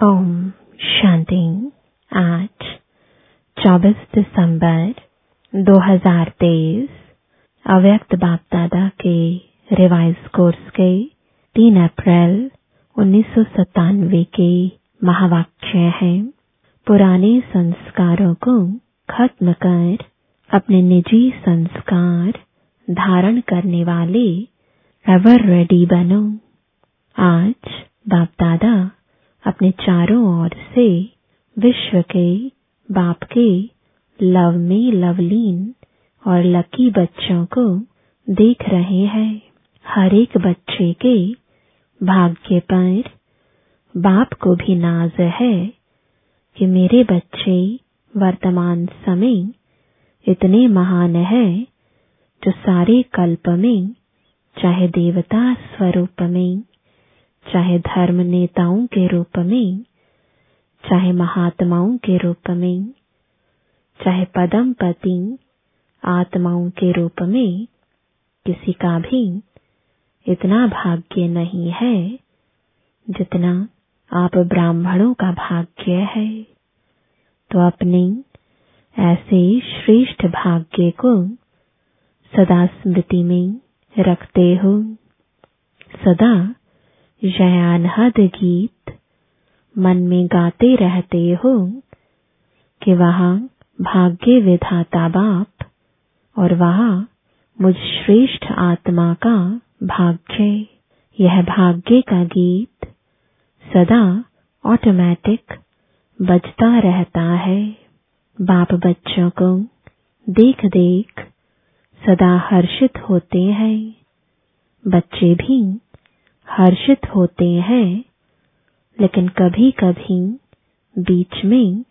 ओम शांति आज 24 दिसंबर 2023 अव्यक्त बाप दादा के रिवाइज कोर्स के 3 अप्रैल उन्नीस सौ सत्तानवे के महावाक्य हैं। पुराने संस्कारों को खत्म कर अपने निजी संस्कार धारण करने वाले एवर रेडी बनो। आज बाप दादा अपने चारों ओर से विश्व के, बाप के, लव में लवलीन और लकी बच्चों को देख रहे हैं। हर एक बच्चे के भाग्य पर बाप को भी नाज है कि मेरे बच्चे वर्तमान समय इतने महान है जो सारे कल्प में, चाहे देवता स्वरूप में चाहे धर्म नेताओं के रूप में, चाहे महात्माओं के रूप में, चाहे पदम पति आत्माओं के रूप में, किसी का भी इतना भाग्य नहीं है जितना आप ब्राह्मणों का भाग्य है। तो अपने ऐसे श्रेष्ठ भाग्य को सदा स्मृति में रखते हो। सदा जयानहद गीत। मन में गाते रहते हो कि वहाँ भाग्य विधाता बाप और वहाँ मुझ श्रेष्ठ आत्मा का भाग्य। यह भाग्य का गीत सदा ऑटोमेटिक बजता रहता है। बाप बच्चों को देख देख सदा हर्षित होते हैं। बच्चे भी हर्षित होते हैं, लेकिन कभी कभी बीच में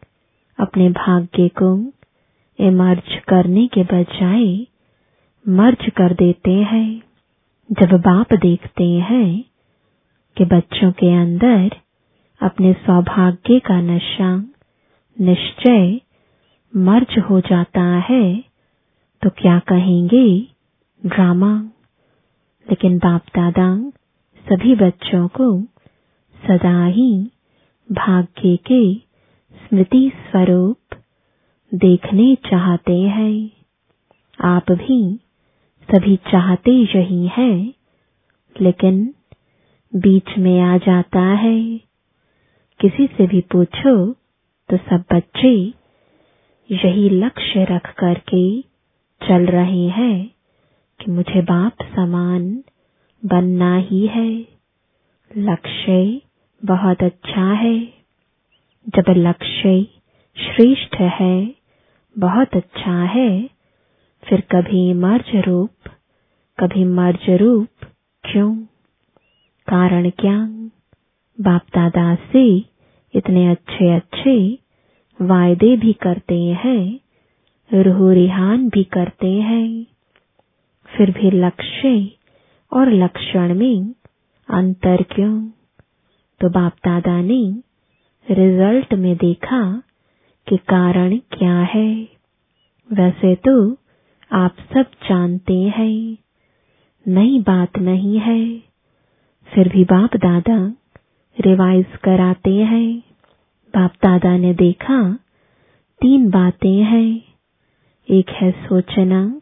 अपने भाग्य को इमर्ज करने के बजाय मर्ज कर देते हैं। जब बाप देखते हैं कि बच्चों के अंदर अपने सौभाग्य का नशा निश्चय मर्ज हो जाता है तो क्या कहेंगे ड्रामा? लेकिन बाप दादा सभी बच्चों को सदा ही भाग्य के स्मृति स्वरूप देखने चाहते हैं। आप भी सभी चाहते यही हैं, लेकिन बीच में आ जाता है। किसी से भी पूछो तो सब बच्चे यही लक्ष्य रख करके चल रहे हैं कि मुझे बाप समान बनना ही है। लक्ष्य बहुत अच्छा है। जब लक्ष्य श्रेष्ठ है, बहुत अच्छा है। फिर कभी मर्ज रूप, कभी मर्ज रूप क्यों? कारण क्या? बाप दादा से इतने अच्छे अच्छे वायदे भी करते हैं, रूह रिहान भी करते हैं। फिर भी लक्ष्य और लक्षण में अंतर क्यों? तो बाप दादा ने रिज़ल्ट में देखा कि कारण क्या है। वैसे तो आप सब जानते हैं, नई बात नहीं है। फिर भी बाप दादा रिवाइज कराते हैं। बाप दादा ने देखा, तीन बातें हैं। एक है सोचना,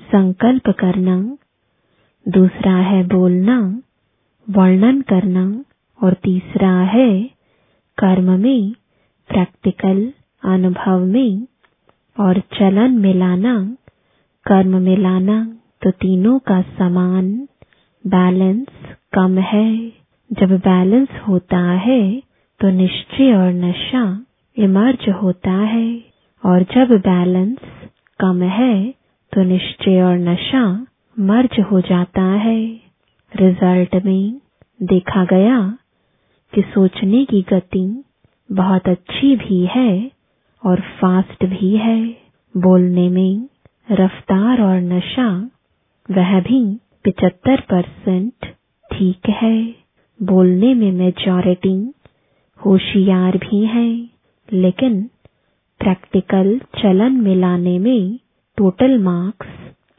संकल्प करना दूसरा है बोलना, वर्णन करना, और तीसरा है कर्म में, प्रैक्टिकल अनुभव में, और चलन में लाना कर्म में लाना तो तीनों का समान, बैलेंस कम है। जब बैलेंस होता है तो निश्चय और नशा इमर्ज होता है, और जब बैलेंस कम है तो निश्चय और नशा मर्ज हो जाता है। रिज़ल्ट में देखा गया कि सोचने की गति बहुत अच्छी भी है और फास्ट भी है। बोलने में रफ्तार और नशा, वह भी पिचहत्तर परसेंट ठीक है। बोलने में मेजॉरिटी होशियार भी है, लेकिन प्रैक्टिकल चलन में लाने में टोटल मार्क्स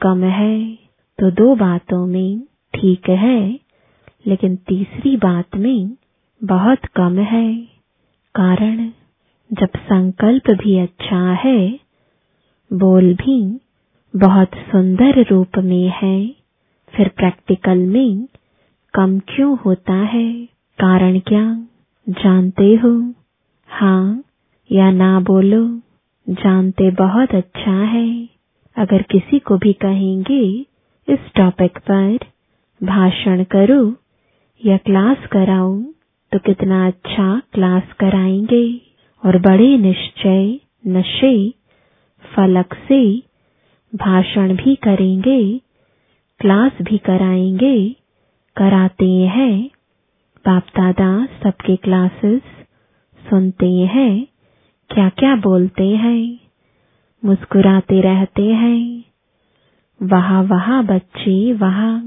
कम है। तो दो बातों में ठीक है, लेकिन तीसरी बात में बहुत कम है। कारण, जब संकल्प भी अच्छा है, बोल भी बहुत सुंदर रूप में है, फिर प्रैक्टिकल में कम क्यों होता है? कारण क्या? जानते हो? हाँ या ना बोलो? जानते बहुत अच्छा है। अगर किसी को भी कहेंगे इस टॉपिक पर भाषण करो या क्लास कराओ तो कितना अच्छा क्लास कराएँगे और बड़े निश्चय नशे, फलक से भाषण भी करेंगे क्लास भी कराएँगे, कराते हैं। बाप दादा सबके क्लासेस सुनते हैं क्या क्या बोलते हैं, मुस्कुराते रहते हैं। वहा वहा बच्चे, वहा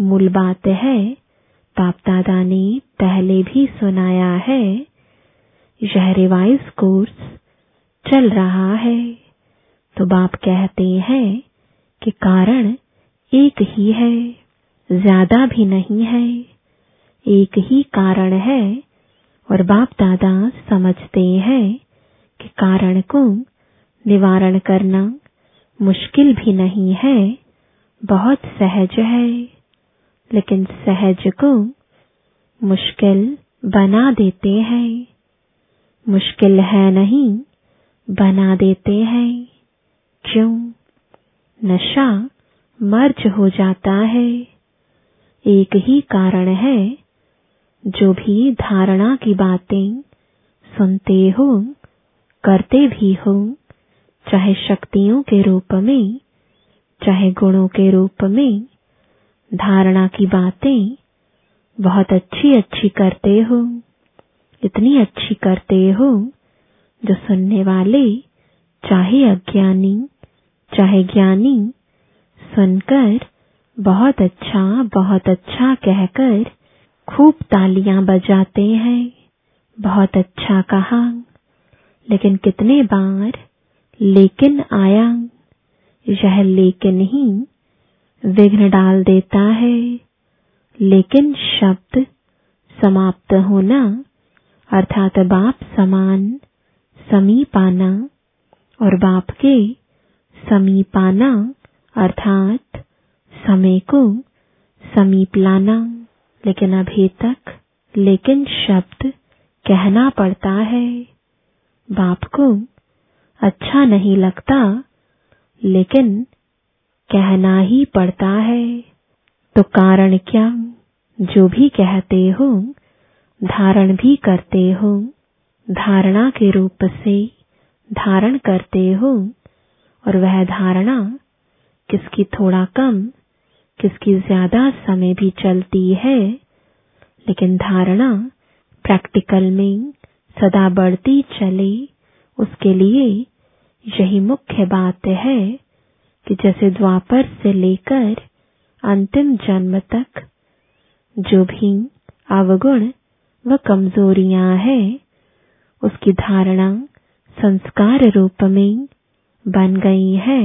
मूल बात है। बाप दादा ने पहले भी सुनाया है। यह रिवाइज कोर्स चल रहा है। तो बाप कहते हैं कि कारण एक ही है, ज़्यादा भी नहीं है। एक ही कारण है और बाप दादा समझते हैं कि कारण को निवारण करना मुश्किल भी नहीं है, बहुत सहज है। लेकिन सहज को मुश्किल बना देते हैं। मुश्किल है नहीं, बना देते हैं। क्यों? नशा मर्ज हो जाता है। एक ही कारण है, जो भी धारणा की बातें सुनते हो, करते भी हो। चाहे शक्तियों के रूप में, चाहे गुणों के रूप में, धारणा की बातें बहुत अच्छी अच्छी करते हो, इतनी अच्छी करते हो, जो सुनने वाले, चाहे अज्ञानी, चाहे ज्ञानी, सुनकर बहुत अच्छा बहुत अच्छा कहकर खूब तालियाँ बजाते हैं। बहुत अच्छा कहा, लेकिन कितने बार लेकिन आया यह लेकिन ही विघ्न डाल देता है। लेकिन शब्द समाप्त होना, अर्थात बाप समान समीप आना और बाप के समीप आना अर्थात समय को समीप लाना। लेकिन अभी तक, लेकिन शब्द कहना पड़ता है। बाप को अच्छा नहीं लगता, लेकिन कहना ही पड़ता है। तो कारण क्या? जो भी कहते हो, धारण भी करते हो। धारणा के रूप से धारण करते हो। और वह धारणा किसकी थोड़ा कम, किसकी ज़्यादा समय भी चलती है। लेकिन धारणा प्रैक्टिकल में सदा बढ़ती चले, उसके लिए यही मुख्य बात है कि जैसे द्वापर से लेकर अंतिम जन्म तक जो भी अवगुण व कमजोरियाँ हैं, उसकी धारणा संस्कार रूप में बन गई है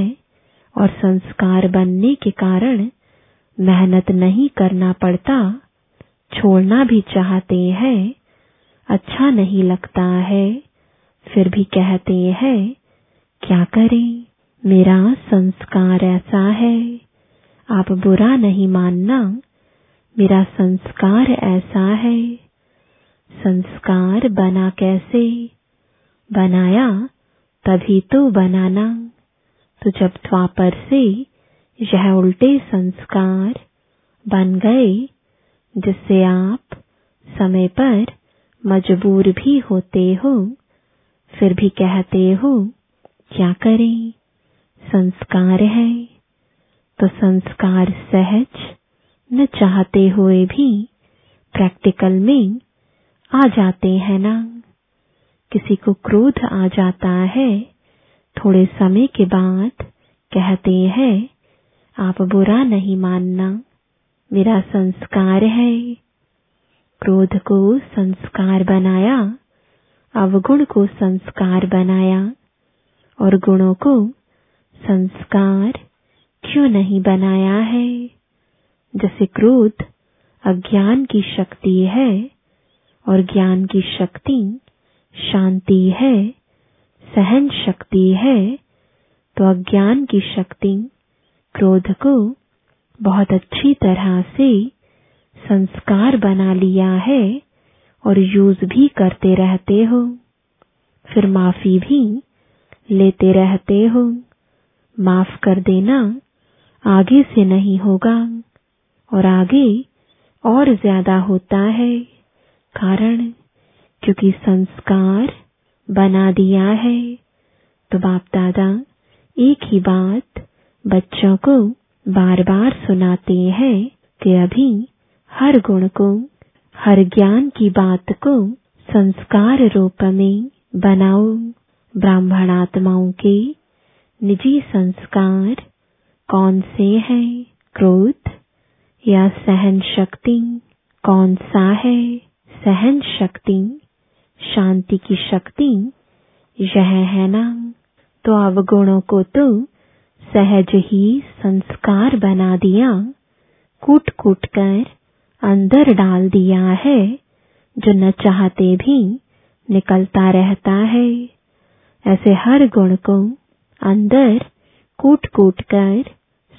और संस्कार बनने के कारण मेहनत नहीं करना पड़ता, छोड़ना भी चाहते हैं अच्छा नहीं लगता है, फिर भी कहते हैं क्या करें? मेरा संस्कार ऐसा है। आप बुरा नहीं मानना। मेरा संस्कार ऐसा है। संस्कार बना कैसे? बनाया, तभी तो बनाना। तो जब द्वापर से यह उल्टे संस्कार बन गए, जिससे आप समय पर मजबूर भी होते हो, फिर भी कहते हो क्या करें? संस्कार है। तो संस्कार सहज, न चाहते हुए भी प्रैक्टिकल में आ जाते हैं ना। किसी को क्रोध आ जाता है, थोड़े समय के बाद कहते हैं, आप बुरा नहीं मानना, मेरा संस्कार है। क्रोध को संस्कार बनाया, अवगुण को संस्कार बनाया। और गुणों को संस्कार क्यों नहीं बनाया है? जैसे क्रोध अज्ञान की शक्ति है और ज्ञान की शक्ति शांति है, सहन शक्ति है तो अज्ञान की शक्ति क्रोध को बहुत अच्छी तरह से संस्कार बना लिया है और यूज़ भी करते रहते हो। फिर माफ़ी भी लेते रहते हो। माफ़ कर देना, आगे से नहीं होगा। और आगे और ज़्यादा होता है, कारण क्योंकि संस्कार बना दिया है। तो बाप दादा, एक ही बात बच्चों को बार बार सुनाते हैं कि अभी हर गुण को, हर ज्ञान की बात को संस्कार रूप में बनाओ। ब्राह्मणात्माओं के निजी संस्कार कौन से हैं? क्रोध या सहन शक्ति कौन सा है? सहन शक्ति शांति की शक्ति, यह है ना? तो अवगुणों को तो सहज ही संस्कार बना दिया कूट कूट कर अंदर डाल दिया है, जो न चाहते भी निकलता रहता है। ऐसे हर गुण को अंदर कूट कूट कर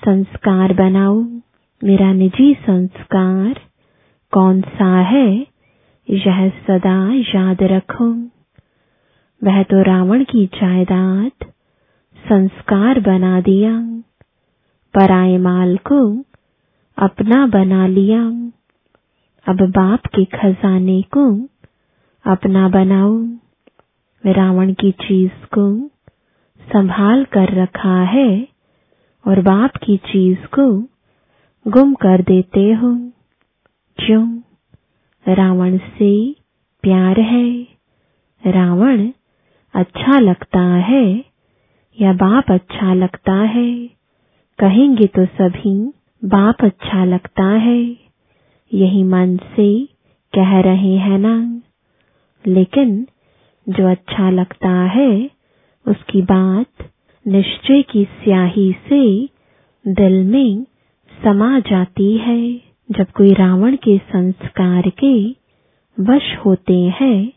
संस्कार बनाओ मेरा निजी संस्कार कौन सा है, यह सदा याद रखो। वह तो रावण की जायदाद संस्कार बना दिया। पराए माल को अपना बना लिया। अब बाप के खजाने को अपना बनाओ रावण की चीज़ को संभाल कर रखा है और बाप की चीज़ को गुम कर देते हो। क्यों? रावण से प्यार है। रावण अच्छा लगता है या बाप अच्छा लगता है? कहेंगे तो सभी बाप अच्छा लगता है। यही मन से कह रहे हैं ना। लेकिन जो अच्छा लगता है, उसकी बात निश्चय की स्याही से दिल में समा जाती है। जब कोई रावण के संस्कार के वश होते हैं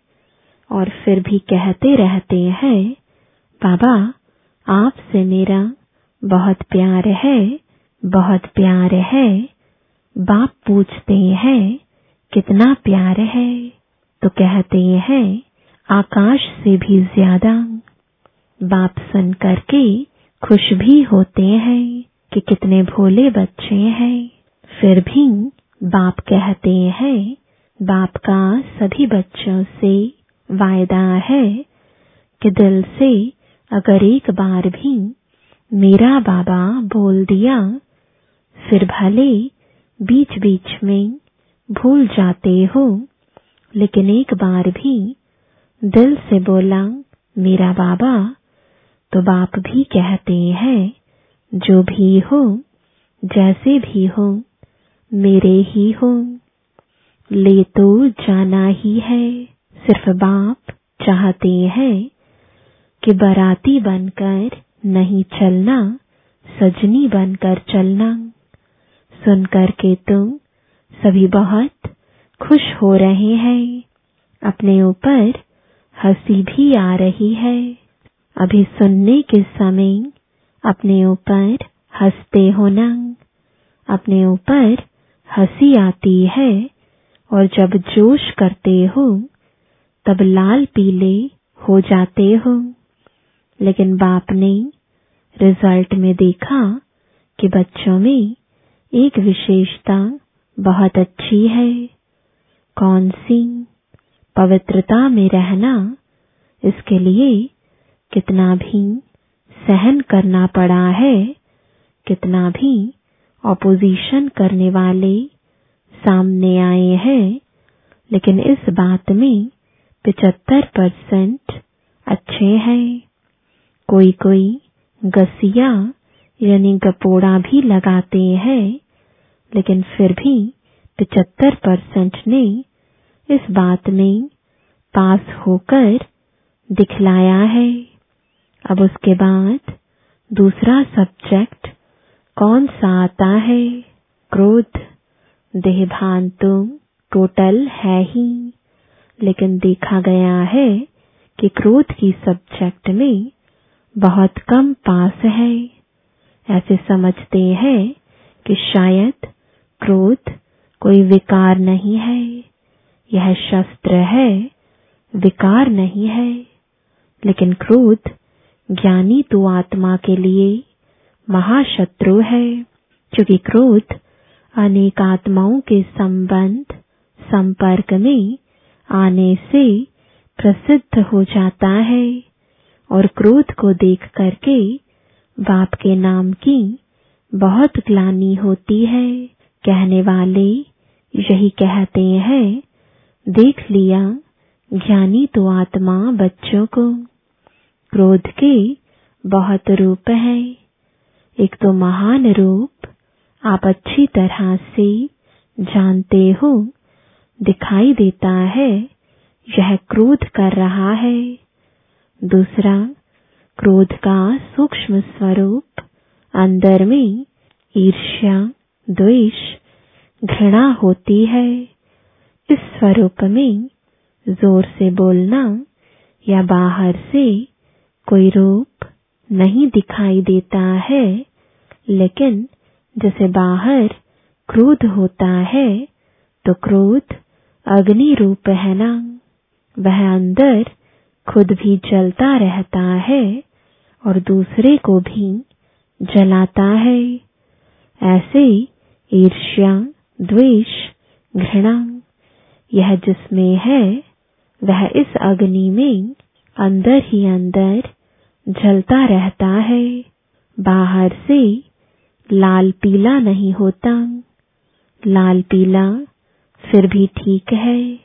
और फिर भी कहते रहते हैं, बाबा, आपसे मेरा बहुत प्यार है, बहुत प्यार है। बाप पूछते हैं, कितना प्यार है? तो कहते हैं आकाश से भी ज़्यादा बाप सुन करके खुश भी होते हैं कि कितने भोले बच्चे हैं। फिर भी बाप कहते हैं, बाप का सभी बच्चों से वायदा है कि दिल से अगर एक बार भी मेरा बाबा बोल दिया, फिर भले बीच बीच में भूल जाते हो, लेकिन एक बार भी दिल से बोला, मेरा बाबा तो बाप भी कहते हैं, जो भी हो, जैसे भी हो, मेरे ही हो। ले तो जाना ही है, सिर्फ़ बाप चाहते हैं, कि बराती बनकर नहीं चलना, सजनी बनकर चलना। सुनकर के तुम सभी बहुत खुश हो रहे हैं, अपने ऊपर हँसी भी आ रही है। अभी सुनने के समय अपने ऊपर हँसते हो ना अपने ऊपर हँसी आती है और जब जोश करते हो, तब लाल पीले हो जाते हो। लेकिन बाप ने रिज़ल्ट में देखा कि बच्चों में एक विशेषता बहुत अच्छी है। कौन सी? पवित्रता में रहना इसके लिए कितना भी सहन करना पड़ा है, कितना भी ऑपोजिशन करने वाले सामने आए हैं, लेकिन इस बात में पिचहत्तर परसेंट अच्छे हैं। कोई कोई गसिया यानी गपोड़ा भी लगाते हैं, लेकिन फिर भी पिचहत्तर परसेंट ने इस बात में पास होकर दिखलाया है। अब उसके बाद दूसरा सब्जेक्ट कौन सा आता है? क्रोध। देहभान तो टोटल है ही। लेकिन देखा गया है कि क्रोध की सब्जेक्ट में बहुत कम पास है। ऐसे समझते हैं कि शायद क्रोध कोई विकार नहीं है। यह शस्त्र है, विकार नहीं है, लेकिन क्रोध ज्ञानी तो आत्मा के लिए महाशत्रु है, क्योंकि क्रोध अनेक आत्माओं के संबंध, संपर्क में आने से प्रसिद्ध हो जाता है और क्रोध को देख करके बाप के नाम की बहुत ग्लानी होती है। कहने वाले यही कहते हैं देख लिया, ज्ञानी तो आत्मा बच्चों को। क्रोध के बहुत रूप है। एक तो महान रूप आप अच्छी तरह से जानते हो, दिखाई देता है, यह क्रोध कर रहा है। दूसरा, क्रोध का सूक्ष्म स्वरूप, अंदर में ईर्ष्या, द्वेष घृणा होती है। इस स्वरूप में ज़ोर से बोलना या बाहर से कोई रूप नहीं दिखाई देता है, लेकिन जैसे बाहर क्रोध होता है तो क्रोध अग्नि रूप है ना? वह अंदर खुद भी जलता रहता है और दूसरे को भी जलाता है। ऐसे ईर्ष्या, द्वेष, घृणा यह जिसमें है, वह इस अग्नि में अंदर ही अंदर जलता रहता है। बाहर से लाल पीला नहीं होता। लाल पीला फिर भी ठीक है,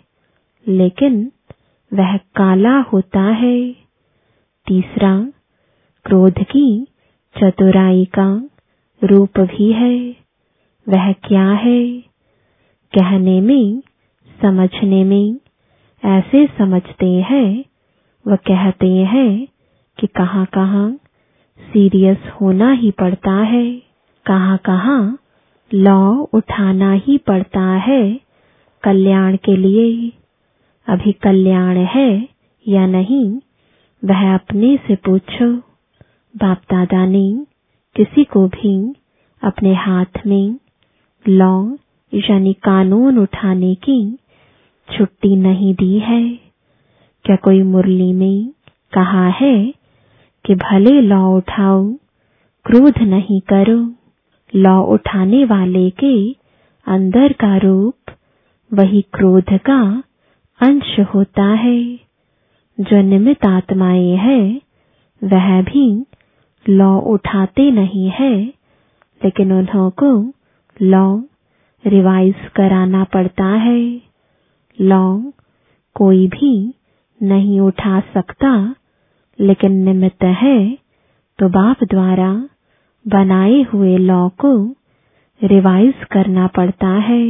लेकिन वह काला होता है। तीसरा, क्रोध की चतुराई का रूप भी है। वह क्या है? कहने में समझने में ऐसे समझते हैं, वह कहते हैं कि कहाँ कहाँ सीरियस होना ही पड़ता है, कहाँ कहाँ लॉ उठाना ही पड़ता है कल्याण के लिए। अभी कल्याण है या नहीं, वह अपने से पूछो। बाप दादा ने किसी को भी अपने हाथ में लॉ यानी कानून उठाने की छुट्टी नहीं दी है? क्या कोई मुरली में कहा है कि भले लौ उठाओ क्रोध नहीं करो? लौ उठाने वाले के अंदर का रूप, वही क्रोध का अंश होता है। जो निमित आत्माएँ है, वह भी लौ उठाते नहीं है, लेकिन उन्हों को लौ रिवाइज कराना पड़ता है। लौंग कोई भी नहीं उठा सकता, लेकिन निमित्त है तो बाप द्वारा बनाए हुए लॉ को रिवाइज करना पड़ता है।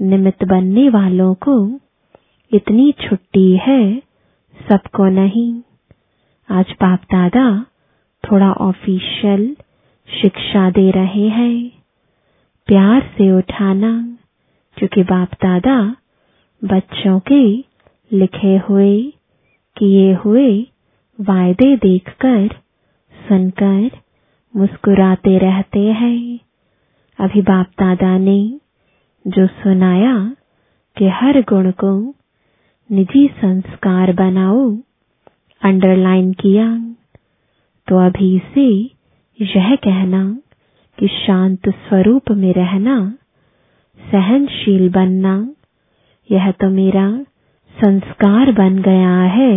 निमित्त बनने वालों को इतनी छुट्टी है सबको नहीं। आज बाप दादा थोड़ा ऑफिशियल शिक्षा दे रहे हैं। प्यार से उठाना, क्योंकि बाप दादा बच्चों के लिखे हुए, किए हुए वायदे देखकर, सुनकर मुस्कुराते रहते हैं। अभी बाप दादा ने जो सुनाया कि हर गुण को निजी संस्कार बनाओ, अंडरलाइन किया तो अभी से यह कहना कि शांत स्वरूप में रहना, सहनशील बनना यह तो मेरा संस्कार बन गया है।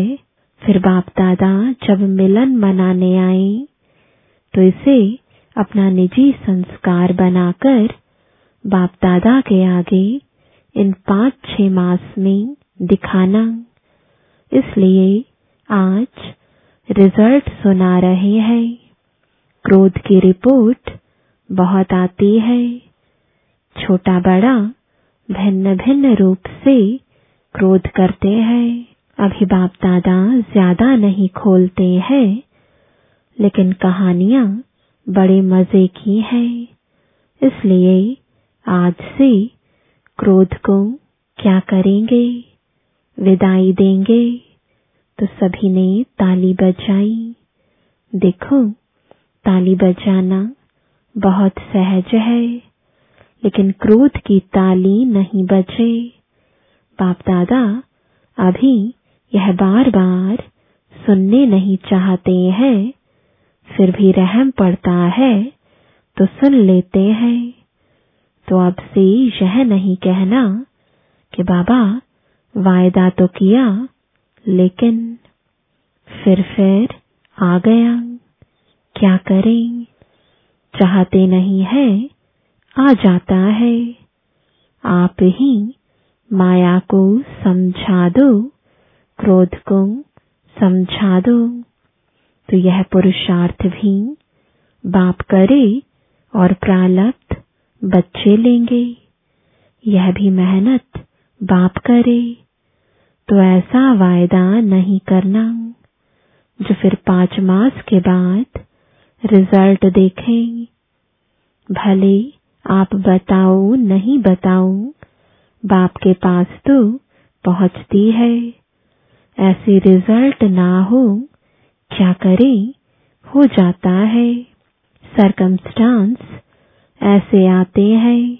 फिर बाप दादा जब मिलन मनाने आए तो इसे अपना निजी संस्कार बनाकर बाप दादा के आगे इन पाँच छह मास में दिखाना। इसलिए आज रिज़ल्ट सुना रहे हैं। क्रोध की रिपोर्ट बहुत आती है। छोटा बड़ा भिन्न भिन्न रूप से क्रोध करते हैं। अभी बाप दादा ज़्यादा नहीं खोलते हैं, लेकिन कहानियाँ बड़े मज़े की हैं। इसलिए आज से क्रोध को क्या करेंगे? विदाई देंगे। तो सभी ने ताली बजाई। देखो, ताली बजाना बहुत सहज है। लेकिन क्रोध की ताली नहीं बजे। बाप दादा, अभी यह बार बार सुनने नहीं चाहते हैं, फिर भी रहम पड़ता है तो सुन लेते हैं। तो अब से यह नहीं कहना कि बाबा, वायदा तो किया, लेकिन फिर फिर आ गया। क्या करें? चाहते नहीं है आ जाता है। आप ही माया को समझा दो, क्रोध को समझा दो। तो यह पुरुषार्थ भी बाप करे और प्रालब्ध बच्चे लेंगे। यह भी मेहनत बाप करे। तो ऐसा वायदा नहीं करना, जो फिर पाँच मास के बाद रिज़ल्ट देखें। भले आप बताओ, नहीं बताओ। बाप के पास तो पहुँचती है। ऐसी रिज़ल्ट ना हो, क्या करे? हो जाता है। सरकमस्टांस ऐसे आते हैं।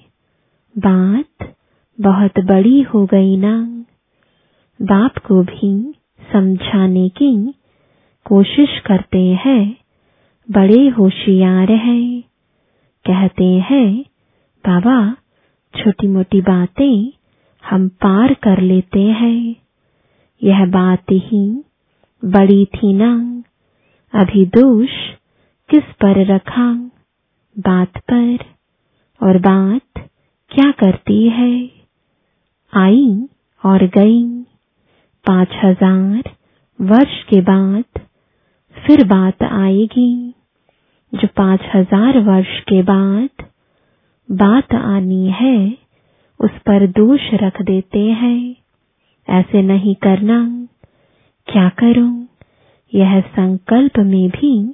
बात बहुत बड़ी हो गई ना। बाप को भी समझाने की कोशिश करते हैं। बड़े होशियार हैं। कहते हैं बाबा छोटी मोटी बातें हम पार कर लेते हैं। यह बात ही बड़ी थी ना। अभी दोष किस पर रखा? बात पर? और बात क्या करती है? आई और गई। पाँच हज़ार वर्ष के बाद फिर बात आएगी। जो पाँच हज़ार वर्ष के बाद बात आनी है, उस पर दोष रख देते हैं। ऐसे नहीं करना। क्या करूँ? यह संकल्प में भी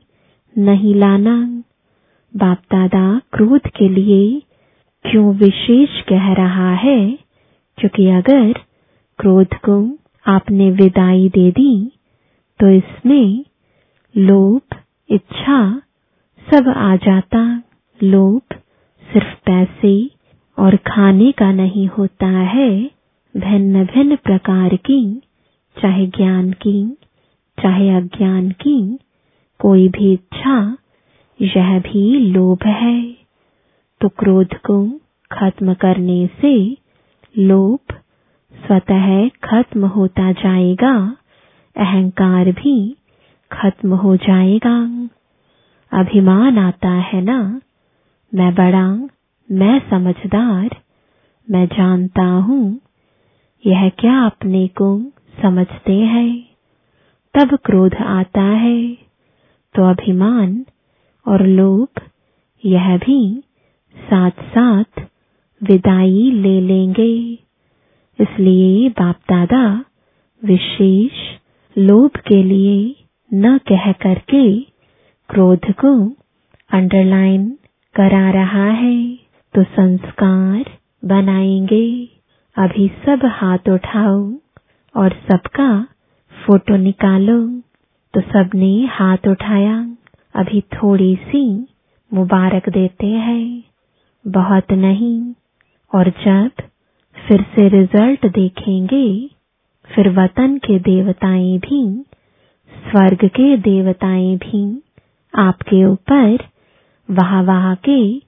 नहीं लाना। बाप दादा क्रोध के लिए क्यों विशेष कह रहा है? क्योंकि अगर क्रोध को आपने विदाई दे दी तो इसमें लोभ इच्छा सब आ जाता। लोभ सिर्फ़ पैसे और खाने का नहीं होता है भिन्न भिन्न प्रकार की, चाहे ज्ञान की, चाहे अज्ञान की, कोई भी इच्छा, यह भी लोभ है। तो क्रोध को खत्म करने से लोभ स्वतः खत्म होता जाएगा, अहंकार भी खत्म हो जाएगा। अभिमान आता है ना? मैं बड़ा, मैं समझदार, मैं जानता हूँ, यह क्या अपने को समझते हैं? तब क्रोध आता है तो अभिमान और लोभ, यह भी साथ साथ विदाई ले लेंगे। इसलिए बाप दादा विशेष लोभ के लिए न कह करके क्रोध को अंडरलाइन करा रहा है तो संस्कार बनाएँगे। अभी सब हाथ उठाओ और सबका फ़ोटो निकालो तो सबने हाथ उठाया। अभी थोड़ी सी मुबारक देते हैं। बहुत नहीं, और जब फिर से रिज़ल्ट देखेंगे, फिर वतन के देवताएँ भी, स्वर्ग के देवताएँ भी आपके ऊपर वहा वहा के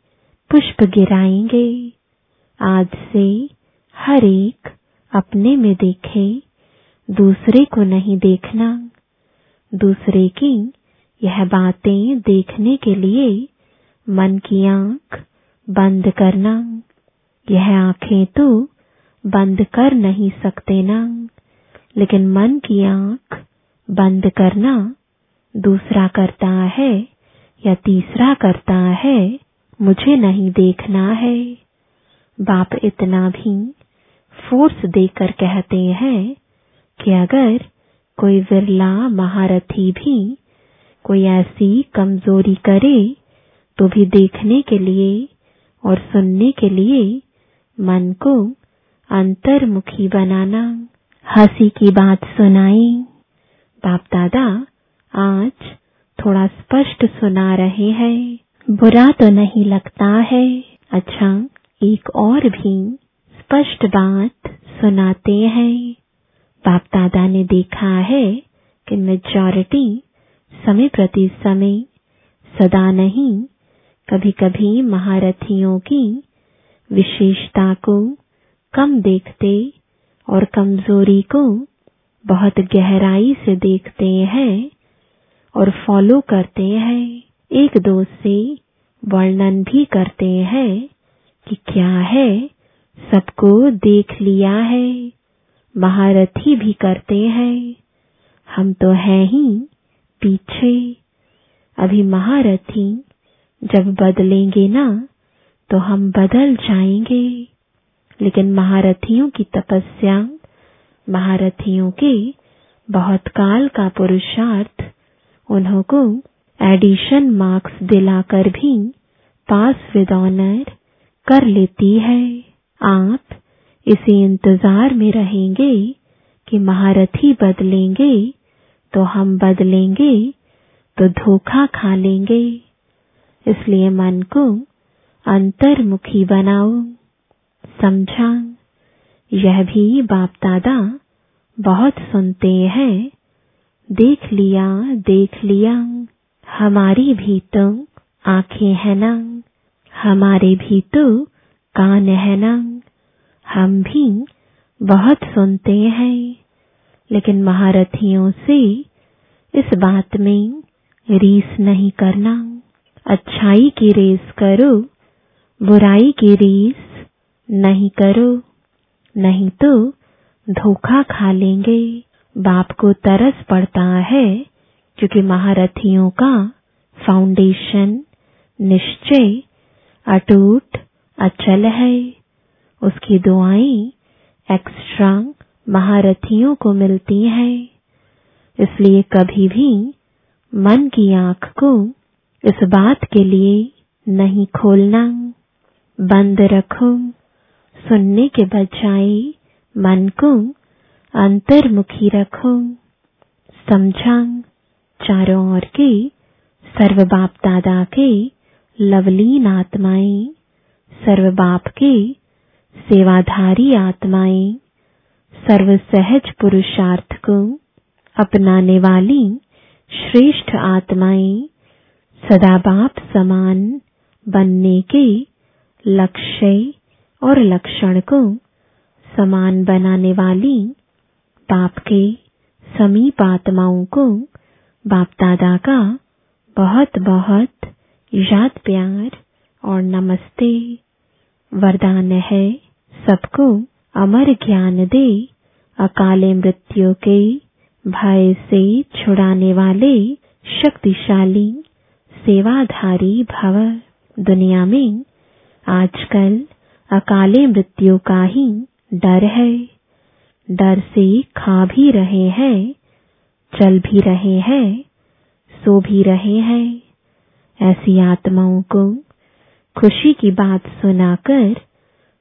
पुष्प गिराएँगे। आज से हर एक अपने में देखे। दूसरे को नहीं देखना। दूसरे की यह बातें देखने के लिए मन की आँख बंद करना। यह आँखें तो बंद कर नहीं सकते ना। लेकिन मन की आँख बंद करना दूसरा करता है। या तीसरा करता है, मुझे नहीं देखना है। बाप इतना भी फोर्स देकर कहते हैं कि अगर कोई विरला महारथी भी कोई ऐसी कमज़ोरी करे तो भी देखने के लिए और सुनने के लिए मन को अंतर्मुखी बनाना। हँसी की बात सुनाई। बाप दादा, आज थोड़ा स्पष्ट सुना रहे हैं। बुरा तो नहीं लगता है। अच्छा एक और भी स्पष्ट बात सुनाते हैं। बाप दादा ने देखा है कि मेजॉरिटी समय प्रति समय सदा नहीं कभी कभी महारथियों की विशेषता को कम देखते और कमज़ोरी को बहुत गहराई से देखते हैं। और फॉलो करते हैं। एक दो से वर्णन भी करते हैं कि क्या है, सबको देख लिया है, महारथी भी करते हैं। हम तो हैं ही पीछे। अभी महारथी जब बदलेंगे ना तो हम बदल जाएँगे। लेकिन महारथियों की तपस्या, महारथियों के बहुत काल का पुरुषार्थ उन्हों को एडिशन मार्क्स दिलाकर भी पास विद ऑनर कर लेती है। आप इसी इंतज़ार में रहेंगे कि महारथी बदलेंगे तो हम बदलेंगे तो धोखा खा लेंगे। इसलिए मन को अंतर्मुखी बनाओ। समझा? यह भी बाप दादा बहुत सुनते हैं। देख लिया देख लिया, हमारी भी तो आँखें है ना। हमारे भी तो कान है ना। हम भी बहुत सुनते हैं, लेकिन महारथियों से इस बात में रीस नहीं करना। अच्छाई की रेस करो, बुराई की रीस नहीं करो, नहीं तो धोखा खा लेंगे। बाप को तरस पड़ता है, क्योंकि महारथियों का फाउंडेशन निश्चय अटूट, अचल है। उसकी दुआएँ एक्स्ट्रा महारथियों को मिलती हैं। इसलिए कभी भी मन की आँख को इस बात के लिए नहीं खोलना। बंद रखो। सुनने के बजाय मन को अंतर्मुखी रखो समझा चारों ओर के सर्व बाप दादा के, लवलीन आत्माएँ सर्व बाप के, सेवाधारी आत्माएँ सर्व सहज पुरुषार्थ को अपनाने वाली, श्रेष्ठ आत्माएँ सदा बाप समान बनने के लक्ष्य और लक्षण को समान बनाने वाली बाप के समीप आत्माओं को बाप दादा का बहुत बहुत याद, प्यार और नमस्ते। वरदान है सबको अमर ज्ञान दे। अकाले मृत्यु के भय से छुड़ाने वाले शक्तिशाली सेवाधारी भव। दुनिया में आजकल अकाले मृत्यु का ही डर है। डर से खा भी रहे हैं, चल भी रहे हैं, सो भी रहे हैं। ऐसी आत्माओं को खुशी की बात सुनाकर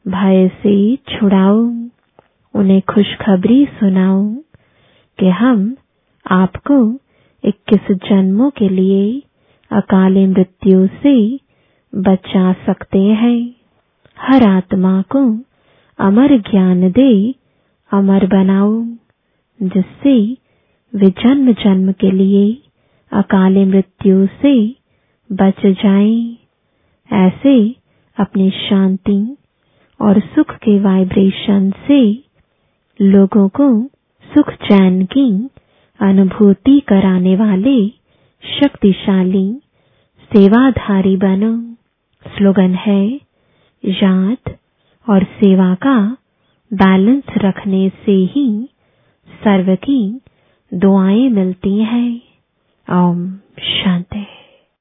भय से छुड़ाओ उन्हें खुशखबरी सुनाओ कि हम आपको 21 जन्मों के लिए अकाले मृत्यु से बचा सकते हैं। हर आत्मा को अमर ज्ञान दे अमर बनाओ जिससे वे जन्म जन्म के लिए अकाले मृत्यु से बच जाएँ। ऐसे अपनी शांति और सुख के वाइब्रेशन से लोगों को सुख चैन की अनुभूति कराने वाले शक्तिशाली सेवाधारी बनो। स्लोगन है, याद और सेवा का बैलेंस रखने से ही सर्व की दुआएँ मिलती हैं। ओम शांति।